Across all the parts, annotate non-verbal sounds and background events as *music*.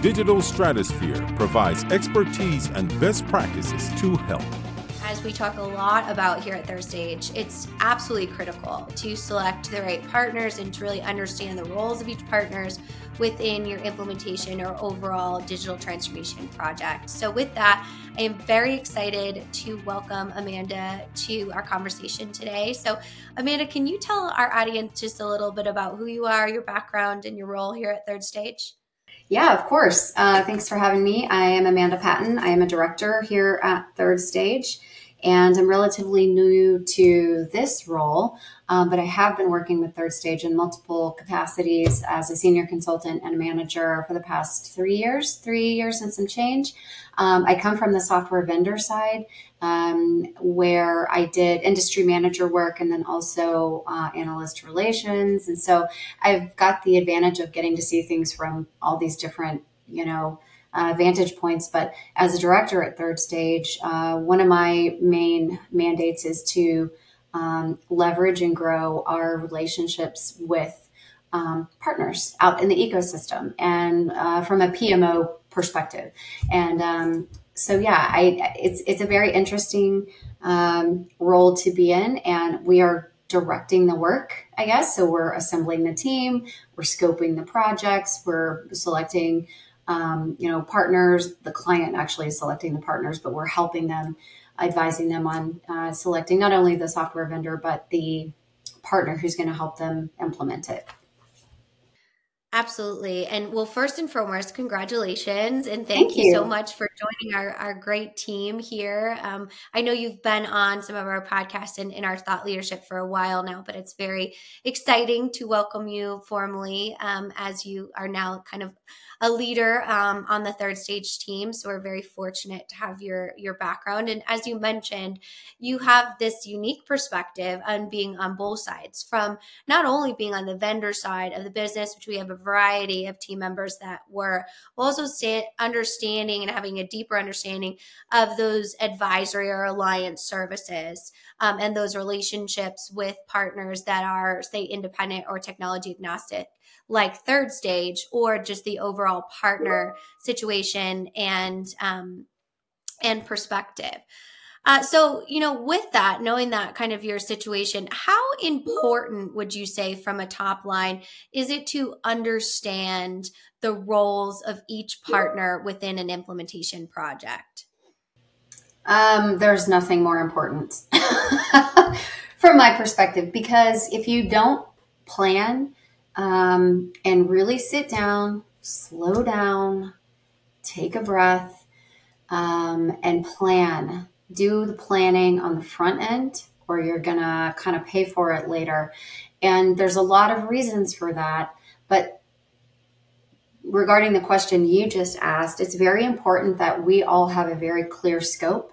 Digital Stratosphere provides expertise and best practices to help. As we talk a lot about here at Third Stage, it's absolutely critical to select the right partners and to really understand the roles of each partners within your implementation or overall digital transformation project. So with that, I am very excited to welcome Amanda to our conversation today. So Amanda, can you tell our audience just a little bit about who you are, your background, and your role here at Third Stage? Yeah, of course. Uh, thanks for having me. I am Amanda Patton. I am a director here at Third Stage, and I'm relatively new to this role, um, but I have been working with Third Stage in multiple capacities as a senior consultant and a manager for the past three years, three years and some change. Um, I come from the software vendor side, um, where I did industry manager work and then also uh, analyst relations. And so I've got the advantage of getting to see things from all these different, you know, uh, vantage points. But as a director at Third Stage, uh, one of my main mandates is to um, leverage and grow our relationships with um, partners out in the ecosystem and uh, from a PMO perspective. And um, so, yeah, I, it's it's a very interesting um, role to be in, and we are directing the work, I guess. So we're assembling the team, we're scoping the projects, we're selecting, um, you know, partners. The client actually is selecting the partners, but we're helping them, advising them on uh, selecting not only the software vendor but the partner who's going to help them implement it. Absolutely. And well, first and foremost, congratulations. And thank, thank you. you. so much for joining our, our great team here. Um, I know you've been on some of our podcasts and in our thought leadership for a while now, but it's very exciting to welcome you formally um, as you are now kind of a leader um, on the third stage team. So we're very fortunate to have your your background. And as you mentioned, you have this unique perspective on being on both sides, from not only being on the vendor side of the business, which we have a variety of team members that were also stand, understanding and having a deeper understanding of those advisory or alliance services um, and those relationships with partners that are, say, independent or technology agnostic like third stage or just the overall partner situation and um, and perspective. Uh, so, you know, with that, knowing that kind of your situation, how important would you say from a top line is it to understand the roles of each partner within an implementation project? Um, there's nothing more important *laughs* from my perspective because if you don't plan um, and really sit down, slow down, take a breath, um, and plan. Do the planning on the front end, or you're going to kind of pay for it later. And there's a lot of reasons for that. But regarding the question you just asked, it's very important that we all have a very clear scope.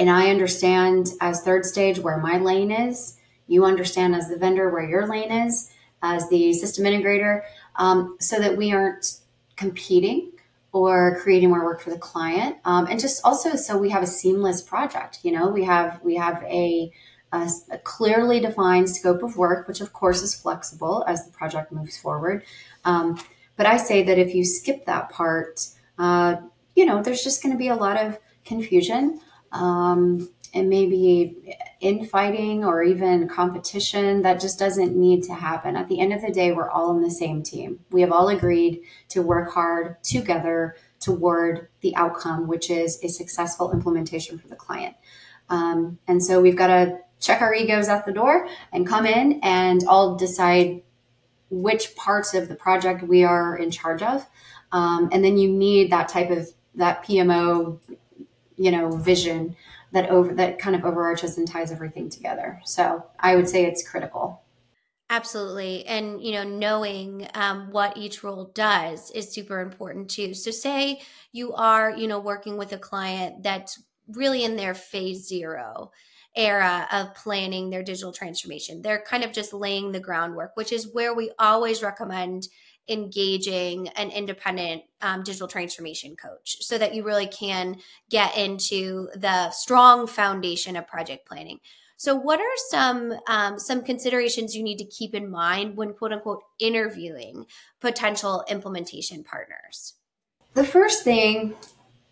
And I understand as third stage where my lane is. You understand as the vendor where your lane is as the system integrator um, so that we aren't competing or creating more work for the client. Um, and just also so we have a seamless project you know we have we have a, a, a, clearly defined scope of work which of course is flexible as the project moves forward. Um, but i say that if you skip that part uh, you know there's just going to be a lot of confusion um, and maybe infighting or even competition that just doesn't need to happen. At the end of the day, we're all in the same team. We have all agreed to work hard together toward the outcome, which is a successful implementation for the client. Um, and so we've got to check our egos at the door and come in and all decide which parts of the project we are in charge of. Um, and then you need that type of that PMO, you know, vision that over that kind of overarches and ties everything together. So I would say it's critical. Absolutely. And, you know, knowing um, what each role does is super important too. So, say you are, you know, working with a client that's really in their phase zero era of planning their digital transformation. They're kind of just laying the groundwork, which is where we always recommend engaging an independent um, digital transformation coach so that you really can get into the strong foundation of project planning. So, what are some um, some considerations you need to keep in mind when quote unquote interviewing potential implementation partners? The first thing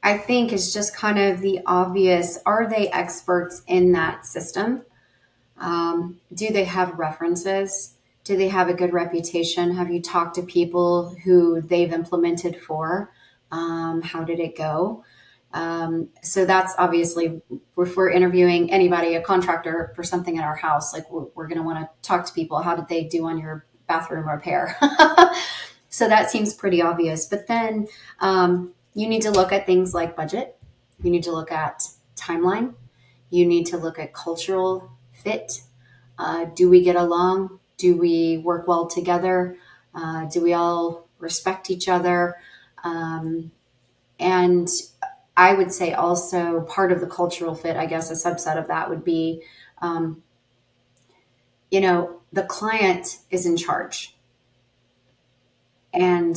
I think is just kind of the obvious: Are they experts in that system? Um, do they have references? Do they have a good reputation? Have you talked to people who they've implemented for? Um, how did it go? Um, so that's obviously if we're interviewing anybody, a contractor for something in our house, like we're, we're going to want to talk to people. How did they do on your bathroom repair? *laughs* so that seems pretty obvious. But then um, you need to look at things like budget. You need to look at timeline. You need to look at cultural fit. Uh, do we get along? Do we work well together? Uh, do we all respect each other? Um, and I would say also part of the cultural fit, I guess a subset of that would be, um, you know, the client is in charge. And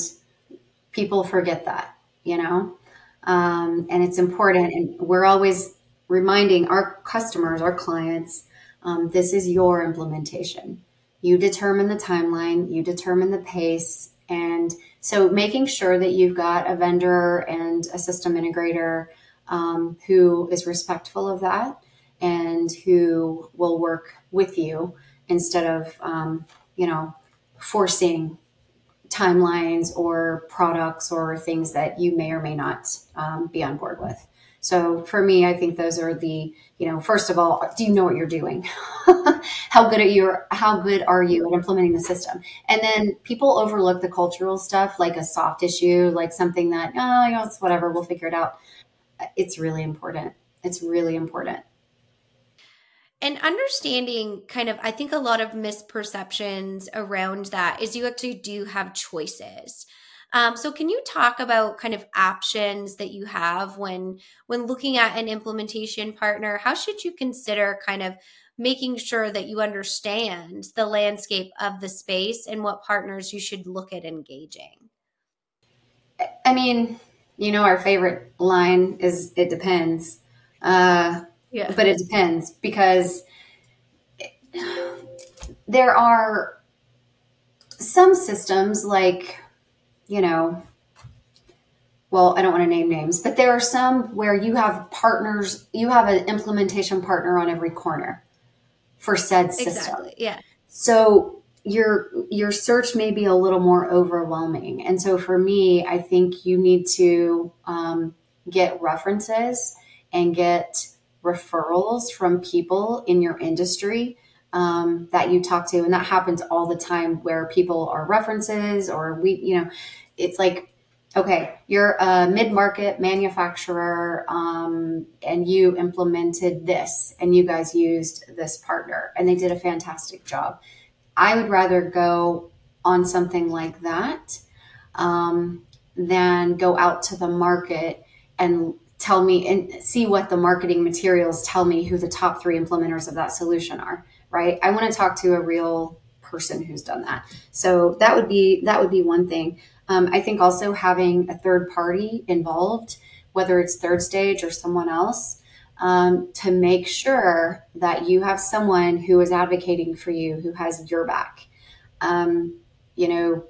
people forget that, you know, um, and it's important. And we're always reminding our customers, our clients, um, this is your implementation. You determine the timeline, you determine the pace, and so making sure that you've got a vendor and a system integrator um, who is respectful of that and who will work with you instead of, um, you know, forcing timelines or products or things that you may or may not um, be on board with. So for me, I think those are the, you know, first of all, do you know what you're doing? *laughs* how good are you? How good are you at implementing the system? And then people overlook the cultural stuff, like a soft issue, like something that, oh, you know, it's whatever, we'll figure it out. It's really important. It's really important. And understanding kind of, I think a lot of misperceptions around that is you actually do have choices. Um, so can you talk about kind of options that you have when when looking at an implementation partner? How should you consider kind of making sure that you understand the landscape of the space and what partners you should look at engaging? I mean, you know, our favorite line is "it depends." Uh, yeah, but it depends because *sighs* there are some systems like you know, well, I don't want to name names, but there are some where you have partners, you have an implementation partner on every corner for said system. Exactly. Yeah. So your your search may be a little more overwhelming, and so for me, I think you need to um, get references and get referrals from people in your industry um, that you talk to, and that happens all the time where people are references or we, you know, it's like, okay, you're a mid market manufacturer um, and you implemented this and you guys used this partner and they did a fantastic job. I would rather go on something like that um, than go out to the market and tell me and see what the marketing materials tell me who the top three implementers of that solution are right? I want to talk to a real person who's done that. So that would be that would be one thing um, I think also having a third party involved, whether it's third stage or someone else, um, to make sure that you have someone who is advocating for you, who has your back. Um, you know,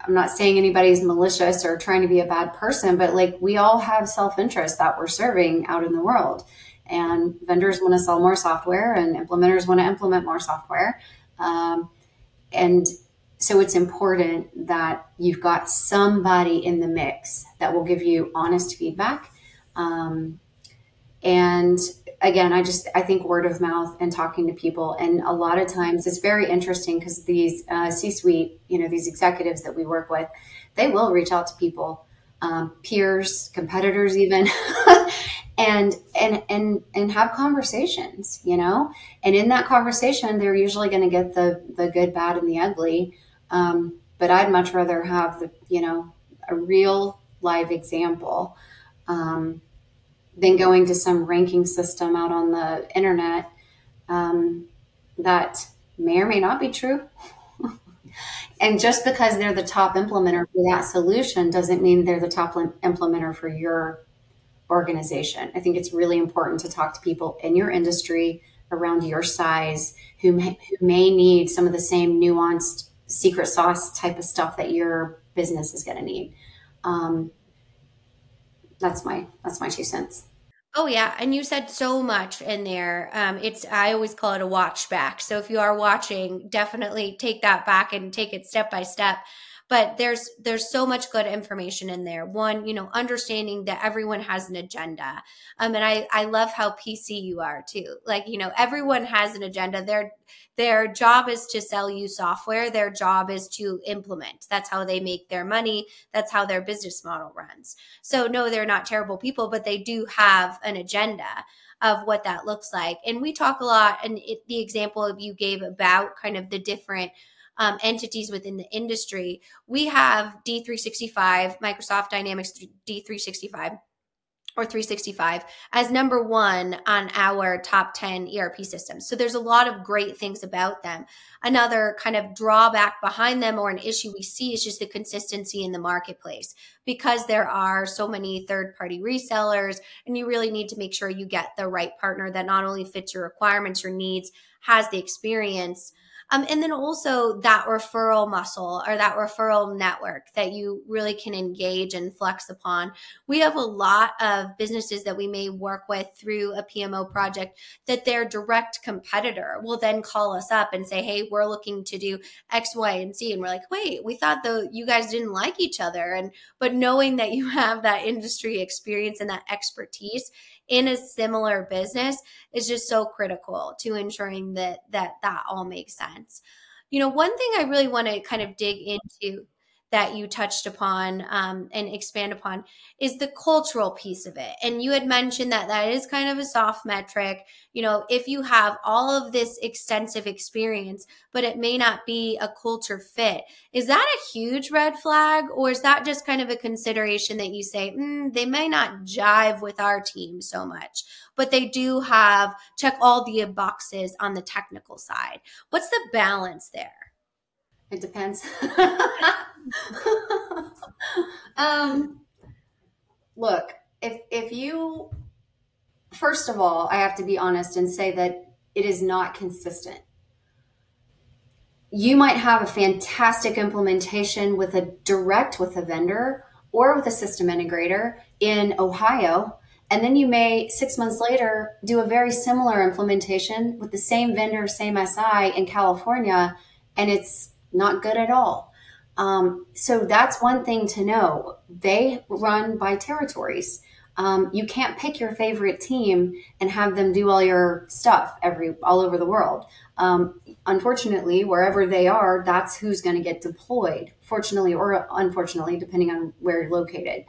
I'm not saying anybody's malicious or trying to be a bad person, but like we all have self interest that we're serving out in the world. And vendors want to sell more software, and implementers want to implement more software. Um, and so it's important that you've got somebody in the mix that will give you honest feedback. Um, and again, I just I think word of mouth and talking to people, and a lot of times it's very interesting because these uh, C-suite, you know, these executives that we work with, they will reach out to people um, peers, competitors, even. *laughs* and and and and have conversations you know and in that conversation they're usually going to get the the good bad and the ugly um, but i'd much rather have the you know a real live example um, than going to some ranking system out on the internet um, that may or may not be true *laughs* and just because they're the top implementer for that solution doesn't mean they're the top implementer for your organization. I think it's really important to talk to people in your industry around your size who may, who may need some of the same nuanced secret sauce type of stuff that your business is going to need. Um, that's my that's my two cents. Oh yeah, and you said so much in there. Um, it's I always call it a watch back. So if you are watching, definitely take that back and take it step by step but there's there's so much good information in there. One you know understanding that everyone has an agenda. Um and i i love how pc you are too. Like you know everyone has an agenda. Their their job is to sell you software. Their job is to implement. That's how they make their money. That's how their business model runs. So no they're not terrible people but they do have an agenda of what that looks like. And we talk a lot and it, the example of you gave about kind of the different um, entities within the industry. We have D365, Microsoft Dynamics D365 or 365 as number one on our top 10 ERP systems. So there's a lot of great things about them. Another kind of drawback behind them or an issue we see is just the consistency in the marketplace because there are so many third party resellers and you really need to make sure you get the right partner that not only fits your requirements, your needs, has the experience um, and then also that referral muscle or that referral network that you really can engage and flex upon. We have a lot of businesses that we may work with through a PMO project that their direct competitor will then call us up and say, Hey, we're looking to do X, Y, and Z. And we're like, wait, we thought though you guys didn't like each other. And but knowing that you have that industry experience and that expertise in a similar business is just so critical to ensuring that that that all makes sense. You know, one thing I really want to kind of dig into that you touched upon um, and expand upon is the cultural piece of it. And you had mentioned that that is kind of a soft metric. You know, if you have all of this extensive experience, but it may not be a culture fit, is that a huge red flag? Or is that just kind of a consideration that you say, mm, they may not jive with our team so much, but they do have check all the boxes on the technical side? What's the balance there? It depends. *laughs* um, look, if if you first of all, I have to be honest and say that it is not consistent. You might have a fantastic implementation with a direct with a vendor or with a system integrator in Ohio. And then you may, six months later, do a very similar implementation with the same vendor, same SI in California, and it's not good at all. Um, so that's one thing to know. They run by territories. Um, you can't pick your favorite team and have them do all your stuff every all over the world. Um, unfortunately, wherever they are, that's who's going to get deployed. Fortunately or unfortunately, depending on where you're located.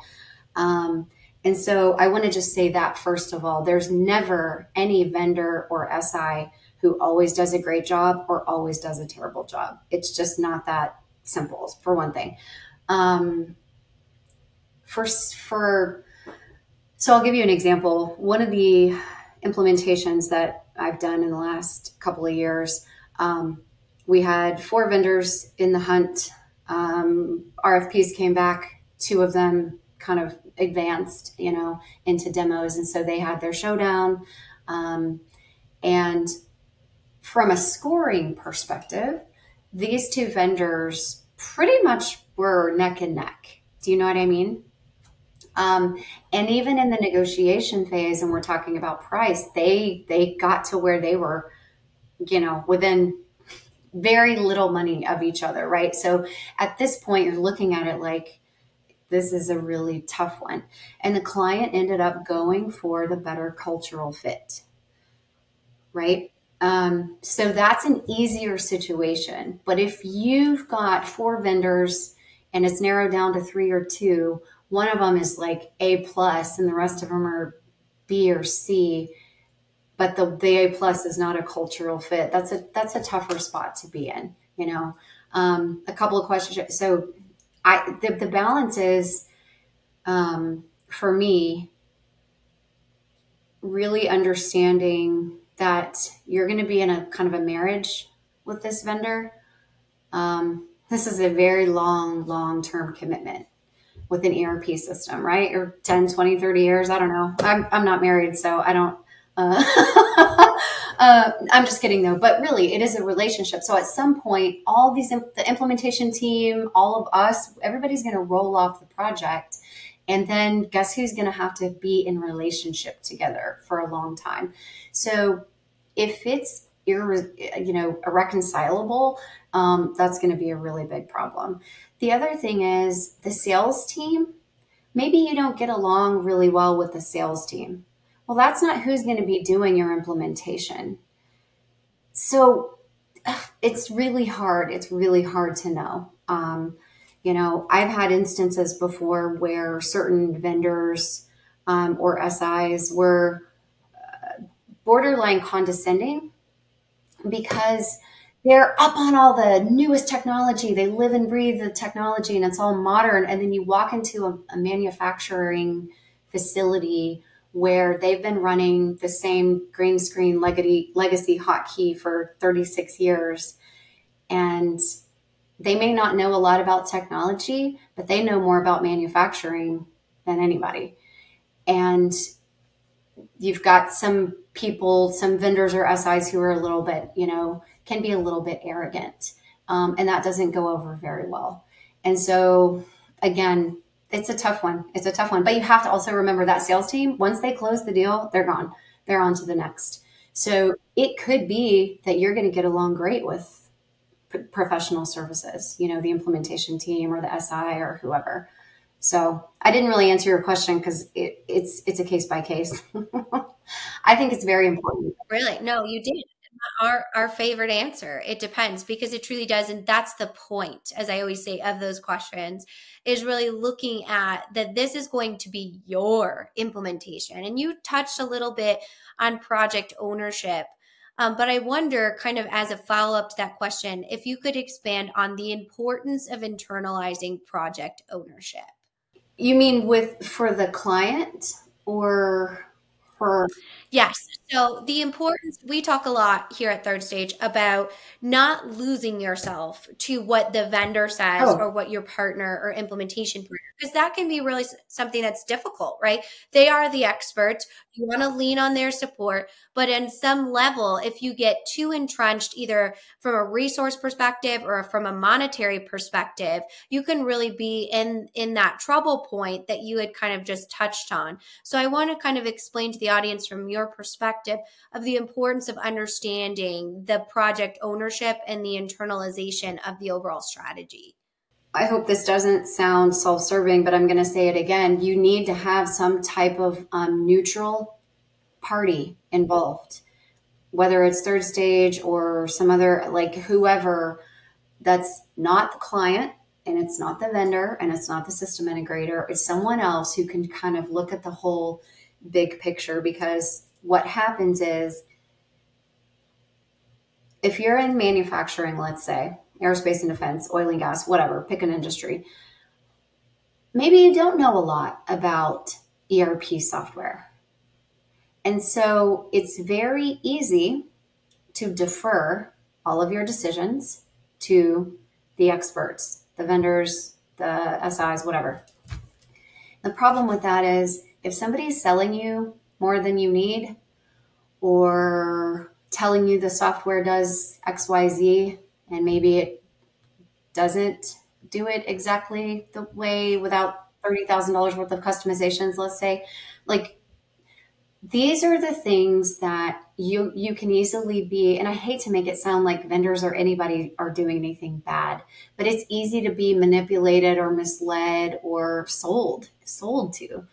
Um, and so I want to just say that first of all, there's never any vendor or SI who always does a great job or always does a terrible job. It's just not that simple, for one thing. Um, for, for, so I'll give you an example. One of the implementations that I've done in the last couple of years, um, we had four vendors in the hunt. Um, RFPs came back, two of them kind of advanced, you know, into demos. And so they had their showdown. Um, and from a scoring perspective, these two vendors pretty much were neck and neck. Do you know what I mean? Um, and even in the negotiation phase, and we're talking about price, they they got to where they were, you know, within very little money of each other, right? So at this point, you're looking at it like this is a really tough one, and the client ended up going for the better cultural fit, right? Um, so that's an easier situation. But if you've got four vendors and it's narrowed down to three or two, one of them is like A plus and the rest of them are B or C, but the, the A plus is not a cultural fit. That's a that's a tougher spot to be in, you know. Um, a couple of questions. So I the, the balance is um, for me really understanding that you're going to be in a kind of a marriage with this vendor. Um, this is a very long, long term commitment with an ERP system, right? Or 10, 20, 30 years. I don't know. I'm, I'm not married, so I don't. Uh, *laughs* uh, I'm just kidding though, but really it is a relationship. So at some point, all these, the implementation team, all of us, everybody's going to roll off the project. And then guess who's going to have to be in relationship together for a long time? So if it's irre- you know irreconcilable, um, that's going to be a really big problem. The other thing is the sales team. Maybe you don't get along really well with the sales team. Well, that's not who's going to be doing your implementation. So it's really hard. It's really hard to know. Um, you know, I've had instances before where certain vendors um, or SIs were borderline condescending because they're up on all the newest technology. They live and breathe the technology and it's all modern. And then you walk into a, a manufacturing facility where they've been running the same green screen legacy, legacy hotkey for 36 years. And they may not know a lot about technology, but they know more about manufacturing than anybody. And you've got some people, some vendors or SIs who are a little bit, you know, can be a little bit arrogant. Um, and that doesn't go over very well. And so, again, it's a tough one. It's a tough one. But you have to also remember that sales team, once they close the deal, they're gone. They're on to the next. So it could be that you're going to get along great with professional services, you know, the implementation team or the SI or whoever. So I didn't really answer your question because it, it's it's a case by case. *laughs* I think it's very important. Really? No, you did. Our our favorite answer. It depends because it truly does, and that's the point, as I always say, of those questions, is really looking at that this is going to be your implementation. And you touched a little bit on project ownership. Um, but I wonder, kind of as a follow up to that question, if you could expand on the importance of internalizing project ownership. You mean with for the client or for Yes. So the importance we talk a lot here at Third Stage about not losing yourself to what the vendor says oh. or what your partner or implementation partner because that can be really something that's difficult, right? They are the experts. You want to lean on their support, but in some level if you get too entrenched either from a resource perspective or from a monetary perspective, you can really be in in that trouble point that you had kind of just touched on. So I want to kind of explain to the audience from your your perspective of the importance of understanding the project ownership and the internalization of the overall strategy. I hope this doesn't sound self serving, but I'm going to say it again. You need to have some type of um, neutral party involved, whether it's third stage or some other, like whoever that's not the client and it's not the vendor and it's not the system integrator. It's someone else who can kind of look at the whole big picture because what happens is if you're in manufacturing, let's say, aerospace and defense, oil and gas, whatever, pick an industry, maybe you don't know a lot about ERP software. And so it's very easy to defer all of your decisions to the experts, the vendors, the SIs, whatever. The problem with that is if somebody's selling you more than you need or telling you the software does XYZ and maybe it doesn't do it exactly the way without $30,000 worth of customizations, let's say. Like these are the things that you you can easily be and I hate to make it sound like vendors or anybody are doing anything bad, but it's easy to be manipulated or misled or sold sold to.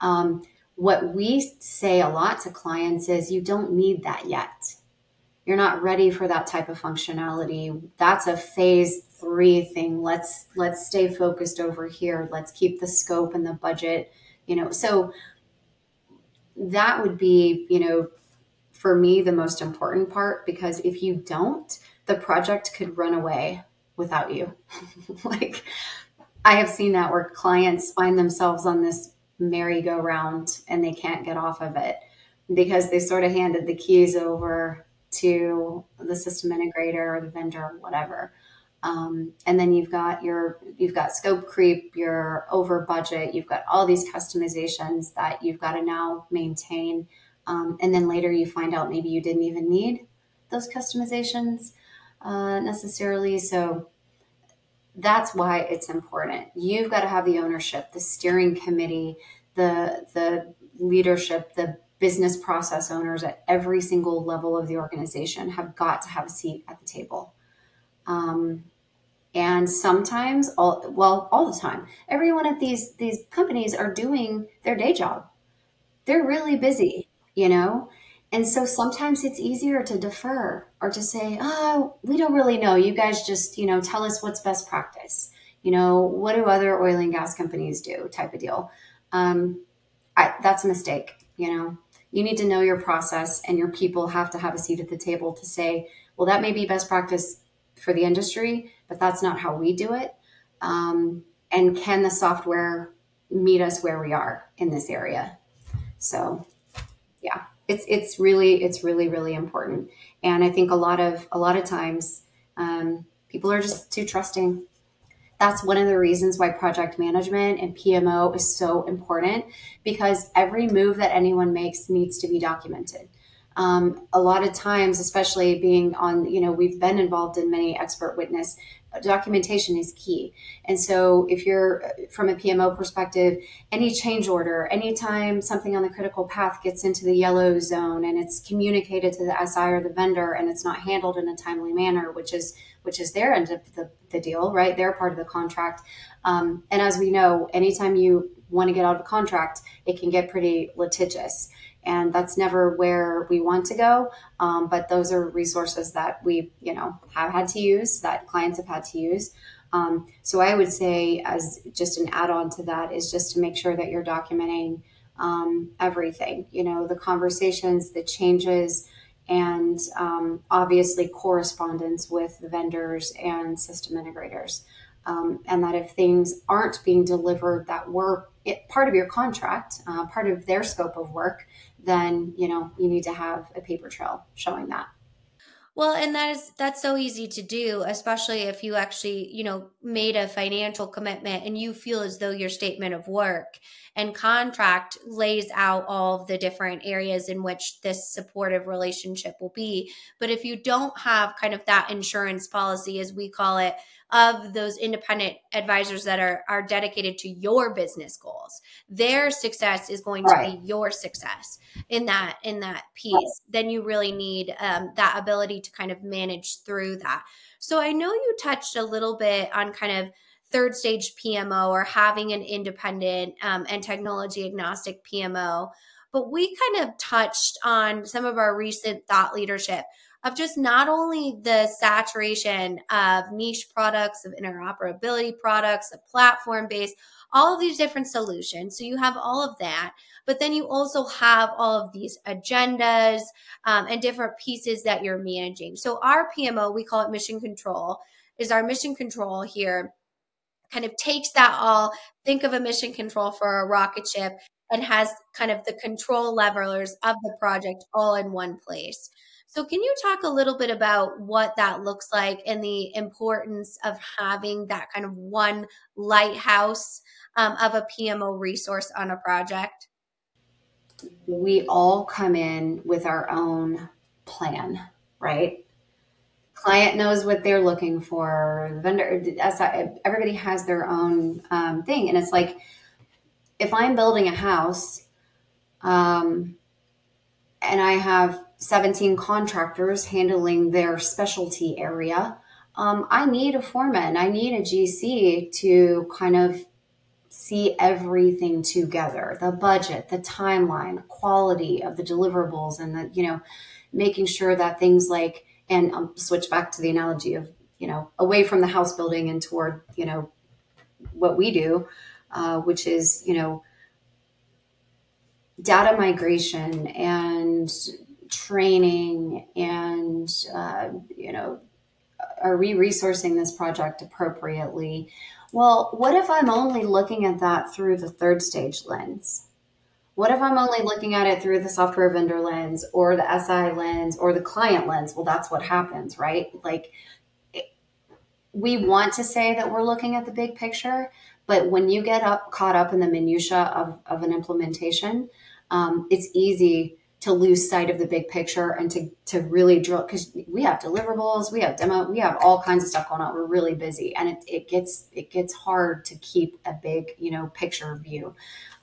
Um, what we say a lot to clients is you don't need that yet. You're not ready for that type of functionality. That's a phase three thing Let's let's stay focused over here. Let's keep the scope and the budget, you know. So that would be, you know, for me the most important part because if you don't, the project could run away without you. *laughs* like I have seen that where clients find themselves on this merry-go-round and they can't get off of it because they sort of handed the keys over to the system integrator or the vendor or whatever. Um, and then you've got your you've got scope creep, you're over budget, you've got all these customizations that you've got to now maintain. Um, and then later you find out maybe you didn't even need those customizations uh, necessarily. So that's why it's important. You've got to have the ownership, the steering committee, the the leadership, the business process owners at every single level of the organization have got to have a seat at the table. Um, and sometimes, all well, all the time, everyone at these these companies are doing their day job. They're really busy, you know, and so sometimes it's easier to defer or to say, "Oh, we don't really know. You guys just, you know, tell us what's best practice. You know, what do other oil and gas companies do?" Type of deal. Um, I, that's a mistake. You know, you need to know your process and your people have to have a seat at the table to say, well, that may be best practice for the industry, but that's not how we do it. Um, and can the software meet us where we are in this area? So, yeah, it's it's really it's really really important. And I think a lot of a lot of times um, people are just too trusting that's one of the reasons why project management and PMO is so important because every move that anyone makes needs to be documented. Um, a lot of times, especially being on, you know, we've been involved in many expert witness documentation is key. And so, if you're from a PMO perspective, any change order, anytime something on the critical path gets into the yellow zone and it's communicated to the SI or the vendor and it's not handled in a timely manner, which is which is their end of the, the deal, right? They're part of the contract. Um, and as we know, anytime you want to get out of a contract, it can get pretty litigious and that's never where we want to go. Um, but those are resources that we, you know, have had to use, that clients have had to use. Um, so I would say, as just an add-on to that, is just to make sure that you're documenting um, everything. You know, the conversations, the changes, and um, obviously correspondence with the vendors and system integrators. Um, and that if things aren't being delivered that were it, part of your contract, uh, part of their scope of work, then you know you need to have a paper trail showing that. Well, and that is that's so easy to do, especially if you actually, you know, made a financial commitment and you feel as though your statement of work and contract lays out all of the different areas in which this supportive relationship will be. But if you don't have kind of that insurance policy as we call it, of those independent advisors that are are dedicated to your business goals. Their success is going to be your success in that in that piece. Right. then you really need um, that ability to kind of manage through that. So i know you touched a little bit on kind of third stage pmo or having an independent um, and technology agnostic pmo but we kind of touched on some of our recent thought leadership of just not only the saturation of niche products, of interoperability products, of platform based, all of these different solutions. So you have all of that, but then you also have all of these agendas um, and different pieces that you're managing. So our PMO, we call it mission control, is our mission control here kind of takes that all think of a mission control for a rocket ship and has kind of the control levers of the project all in one place so, can you talk a little bit about what that looks like and the importance of having that kind of one lighthouse um, of a PMO resource on a project? We all come in with our own plan, right? Client knows what they're looking for. Vendor, everybody has their own um, thing, and it's like if I'm building a house, um, and I have 17 contractors handling their specialty area. Um, I need a foreman, I need a GC to kind of see everything together the budget, the timeline, quality of the deliverables, and the, you know, making sure that things like, and I'll switch back to the analogy of you know, away from the house building and toward, you know, what we do, uh, which is, you know, data migration and training and, uh, you know, are we resourcing this project appropriately? Well, what if I'm only looking at that through the third stage lens? What if I'm only looking at it through the software vendor lens or the SI lens or the client lens? Well, that's what happens, right? Like, we want to say that we're looking at the big picture, but when you get up caught up in the minutia of, of an implementation, um, it's easy to lose sight of the big picture and to to really drill because we have deliverables, we have demo, we have all kinds of stuff going on. We're really busy, and it, it gets it gets hard to keep a big you know picture view.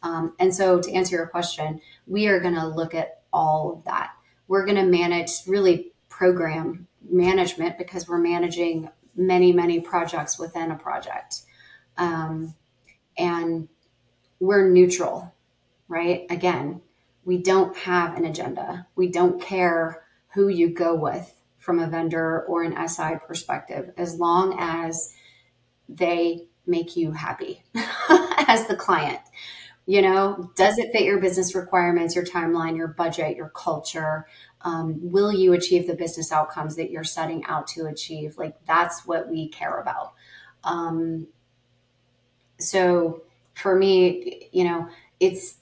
Um, and so, to answer your question, we are going to look at all of that. We're going to manage really program management because we're managing many many projects within a project, um, and we're neutral, right? Again, we don't have an agenda. We don't care who you go with from a vendor or an SI perspective, as long as they make you happy *laughs* as the client. You know, does it fit your business requirements, your timeline, your budget, your culture? Um, will you achieve the business outcomes that you're setting out to achieve? Like, that's what we care about. Um, so, for me, you know, it's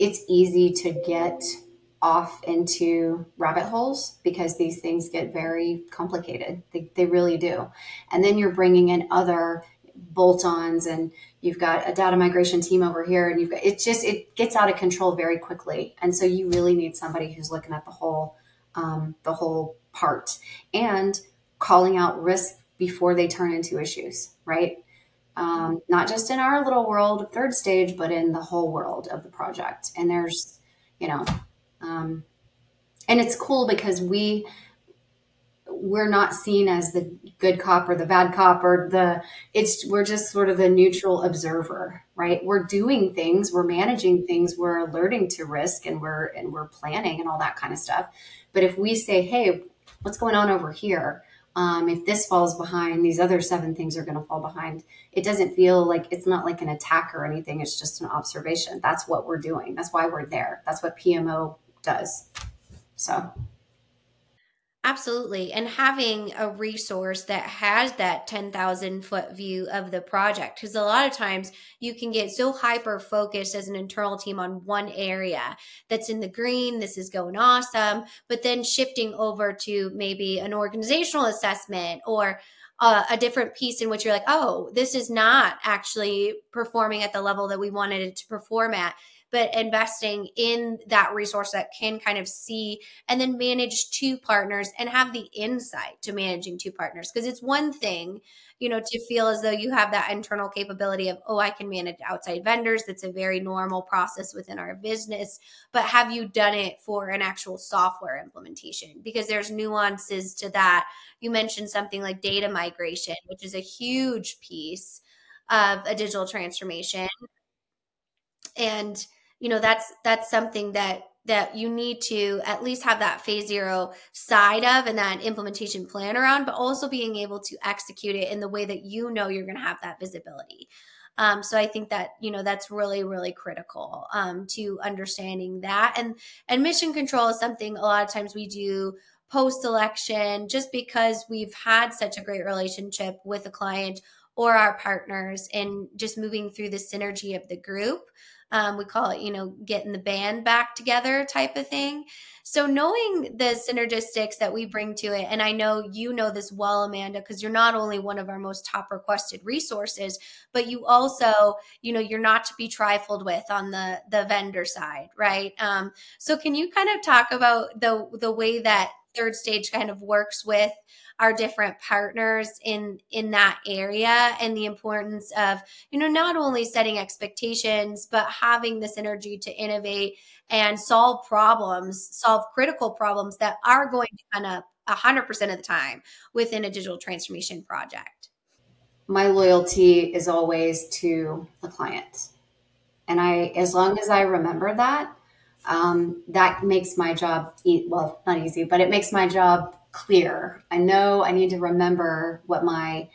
it's easy to get off into rabbit holes because these things get very complicated. They, they really do. And then you're bringing in other bolt ons and you've got a data migration team over here and you've got it just it gets out of control very quickly and so you really need somebody who's looking at the whole um, the whole part and calling out risk before they turn into issues right um, not just in our little world of third stage, but in the whole world of the project. And there's, you know, um, and it's cool because we we're not seen as the good cop or the bad cop or the it's we're just sort of the neutral observer right? We're doing things we're managing things we're alerting to risk and we're and we're planning and all that kind of stuff. But if we say hey what's going on over here um, if this falls behind, these other seven things are going to fall behind. It doesn't feel like it's not like an attack or anything. It's just an observation. That's what we're doing. That's why we're there. That's what PMO does. So. Absolutely. And having a resource that has that 10,000 foot view of the project, because a lot of times you can get so hyper focused as an internal team on one area that's in the green, this is going awesome, but then shifting over to maybe an organizational assessment or uh, a different piece in which you're like, oh, this is not actually performing at the level that we wanted it to perform at but investing in that resource that can kind of see and then manage two partners and have the insight to managing two partners. Because it's one thing, you know, to feel as though you have that internal capability of, oh, I can manage outside vendors. That's a very normal process within our business. But have you done it for an actual software implementation? Because there's nuances to that. You mentioned something like data migration, which is a huge piece of a digital transformation. And you know that's that's something that that you need to at least have that phase zero side of and that implementation plan around, but also being able to execute it in the way that you know you're going to have that visibility. Um, so I think that you know that's really really critical um, to understanding that and and mission control is something a lot of times we do post selection just because we've had such a great relationship with a client or our partners and just moving through the synergy of the group um, we call it, you know, getting the band back together type of thing. So knowing the synergistics that we bring to it, and I know you know this well, Amanda, because you're not only one of our most top requested resources, but you also, you know, you're not to be trifled with on the the vendor side, right? Um, so can you kind of talk about the the way that third stage kind of works with our different partners in in that area and the importance of you know not only setting expectations but having this energy to innovate and solve problems solve critical problems that are going to come up 100% of the time within a digital transformation project. My loyalty is always to the client. And i as long as i remember that um, that makes my job e- well not easy but it makes my job clear. I know I need to remember what my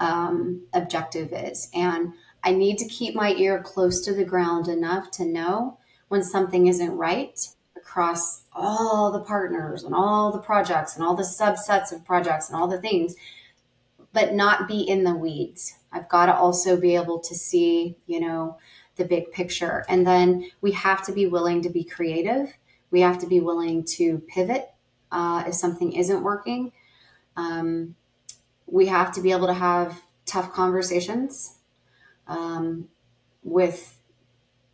um, objective is. And I need to keep my ear close to the ground enough to know when something isn't right across all the partners and all the projects and all the subsets of projects and all the things, but not be in the weeds. I've got to also be able to see, you know, the big picture. And then we have to be willing to be creative. We have to be willing to pivot uh, if something isn't working. Um, we have to be able to have tough conversations um, with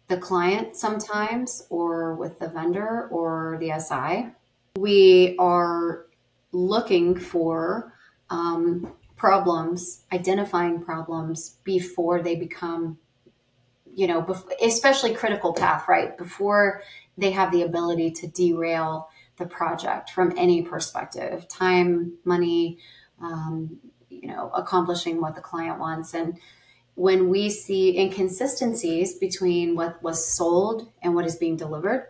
the client sometimes or with the vendor or the SI. We are looking for um, problems, identifying problems before they become, you know, especially critical path, right? Before they have the ability to derail the project from any perspective time, money, um, you know, accomplishing what the client wants. And when we see inconsistencies between what was sold and what is being delivered,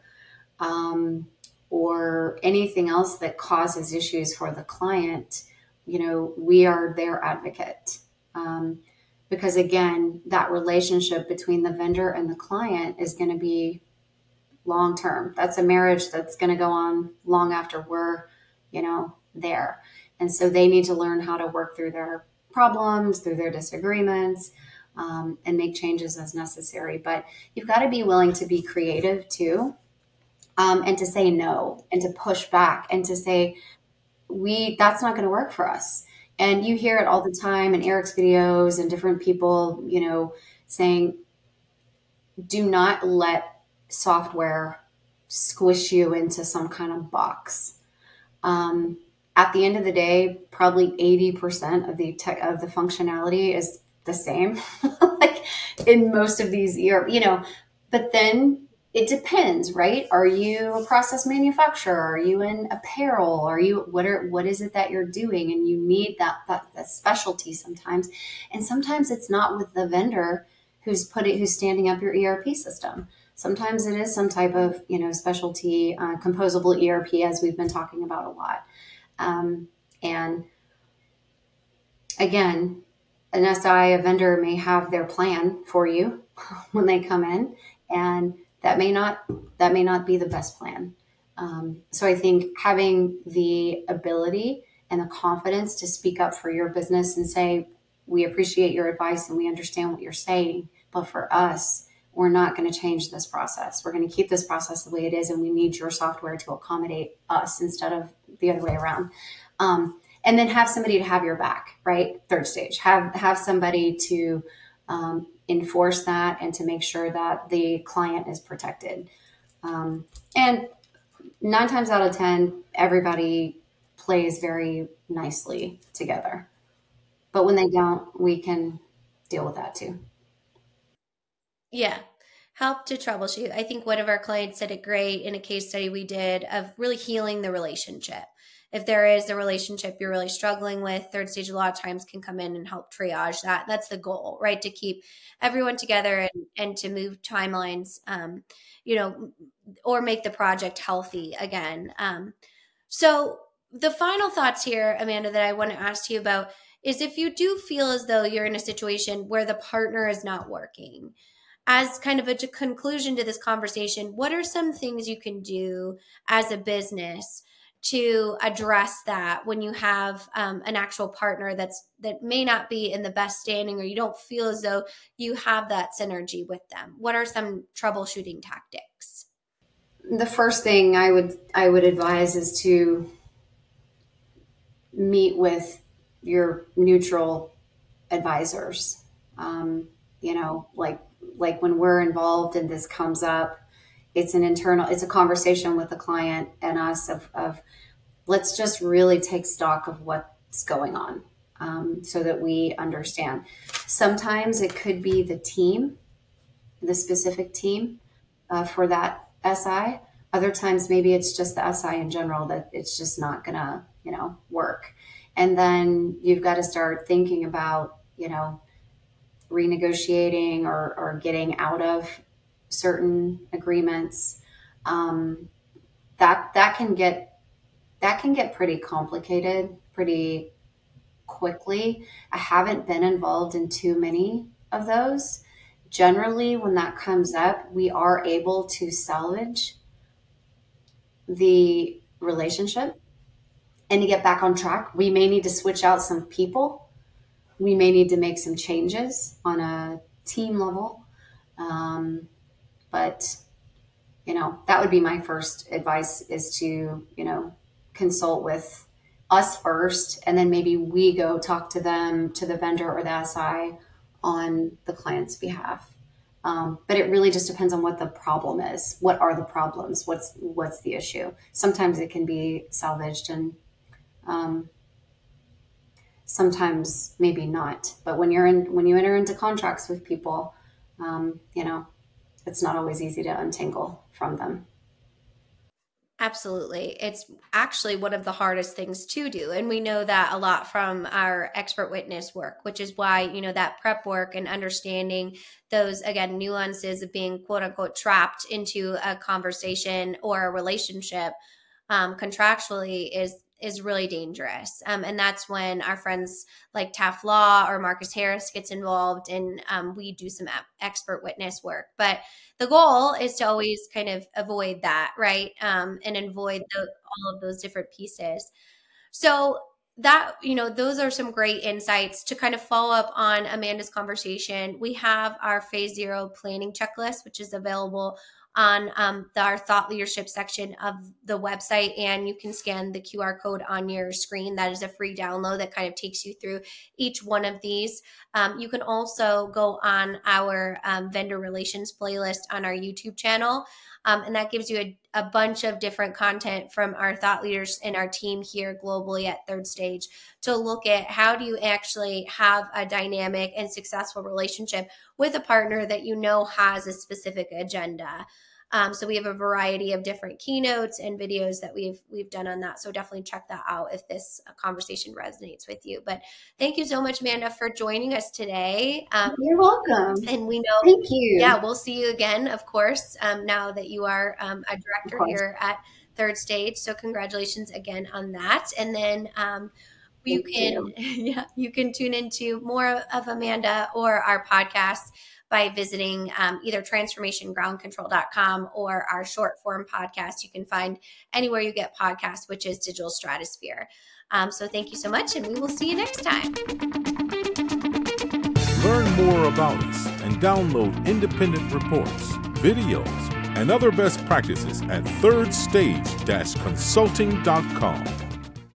um, or anything else that causes issues for the client, you know, we are their advocate. Um, because again, that relationship between the vendor and the client is going to be long term. That's a marriage that's going to go on long after we're, you know, there. And so they need to learn how to work through their problems, through their disagreements, um, and make changes as necessary. But you've got to be willing to be creative too, um, and to say no, and to push back, and to say, we that's not going to work for us. And you hear it all the time in Eric's videos and different people, you know, saying, do not let software squish you into some kind of box. Um, at the end of the day, probably 80% of the tech of the functionality is the same, *laughs* like in most of these ERP, you know, but then it depends, right? Are you a process manufacturer? Are you in apparel? Are you what are what is it that you're doing? And you need that that, that specialty sometimes, and sometimes it's not with the vendor who's putting who's standing up your ERP system. Sometimes it is some type of you know specialty uh, composable ERP, as we've been talking about a lot. Um, and again, an SI, a vendor may have their plan for you *laughs* when they come in, and that may not that may not be the best plan. Um, so I think having the ability and the confidence to speak up for your business and say, we appreciate your advice and we understand what you're saying, but for us, we're not going to change this process. We're going to keep this process the way it is, and we need your software to accommodate us instead of the other way around. Um, and then have somebody to have your back, right? Third stage, have have somebody to um, enforce that and to make sure that the client is protected. Um, and nine times out of ten, everybody plays very nicely together. But when they don't, we can deal with that too. Yeah. Help to troubleshoot. I think one of our clients said it great in a case study we did of really healing the relationship. If there is a relationship you're really struggling with, third stage a lot of times can come in and help triage that. That's the goal, right? To keep everyone together and, and to move timelines, um, you know, or make the project healthy again. Um, so the final thoughts here, Amanda, that I want to ask you about is if you do feel as though you're in a situation where the partner is not working, as kind of a conclusion to this conversation, what are some things you can do as a business to address that when you have um, an actual partner that's that may not be in the best standing or you don't feel as though you have that synergy with them? What are some troubleshooting tactics? The first thing i would i would advise is to meet with your neutral advisors. Um, you know like like when we're involved and this comes up it's an internal it's a conversation with the client and us of, of let's just really take stock of what's going on um, so that we understand. Sometimes it could be the team the specific team uh, for that si other times maybe it's just the si in general that it's just not gonna you know work. And then you've got to start thinking about you know renegotiating or, or getting out of certain agreements, um, that that can get that can get pretty complicated pretty quickly. I haven't been involved in too many of those. Generally, when that comes up, we are able to salvage the relationship and to get back on track. We may need to switch out some people. We may need to make some changes on a team level. Um, but, you know, that would be my first advice is to, you know, consult with us first, and then maybe we go talk to them, to the vendor or the SI on the client's behalf. Um, but it really just depends on what the problem is. What are the problems? What's what's the issue? Sometimes it can be salvaged, and um, sometimes maybe not. But when you're in when you enter into contracts with people, um, you know, it's not always easy to untangle from them. Absolutely. It's actually one of the hardest things to do. And we know that a lot from our expert witness work, which is why, you know, that prep work and understanding those, again, nuances of being quote unquote trapped into a conversation or a relationship um, contractually is is really dangerous. Um, and that's when our friends like Taft Law or Marcus Harris gets involved and um, we do some expert witness work. But the goal is to always kind of avoid that, right? Um, and avoid the, all of those different pieces. So that you know those are some great insights to kind of follow up on amanda's conversation we have our phase zero planning checklist which is available on um, the, our thought leadership section of the website and you can scan the qr code on your screen. That is a free download that kind of takes you through each one of these. Um, you can also go on our um, vendor relations playlist on our youtube channel um, and that gives you a, a bunch of different content from our thought leaders and our team here globally at third stage to look at how do you actually have a dynamic and successful relationship with a partner that you know has a specific agenda um, so we have a variety of different keynotes and videos that we've we've done on that. So definitely check that out if this conversation resonates with you. But thank you so much, Amanda, for joining us today. Um, You're welcome. And we know, thank you. Yeah, we'll see you again, of course. Um, now that you are um, a director here at Third Stage, so congratulations again on that. And then. Um, you Thank can you. *laughs* yeah you can tune into more of amanda or our podcast by visiting um, either transformationgroundcontrol.com or our short form podcast. You can find anywhere you get podcasts, which is Digital Stratosphere. Um, so thank you so much, and we will see you next time. Learn more about us and download independent reports, videos, and other best practices at thirdstage-consulting.com.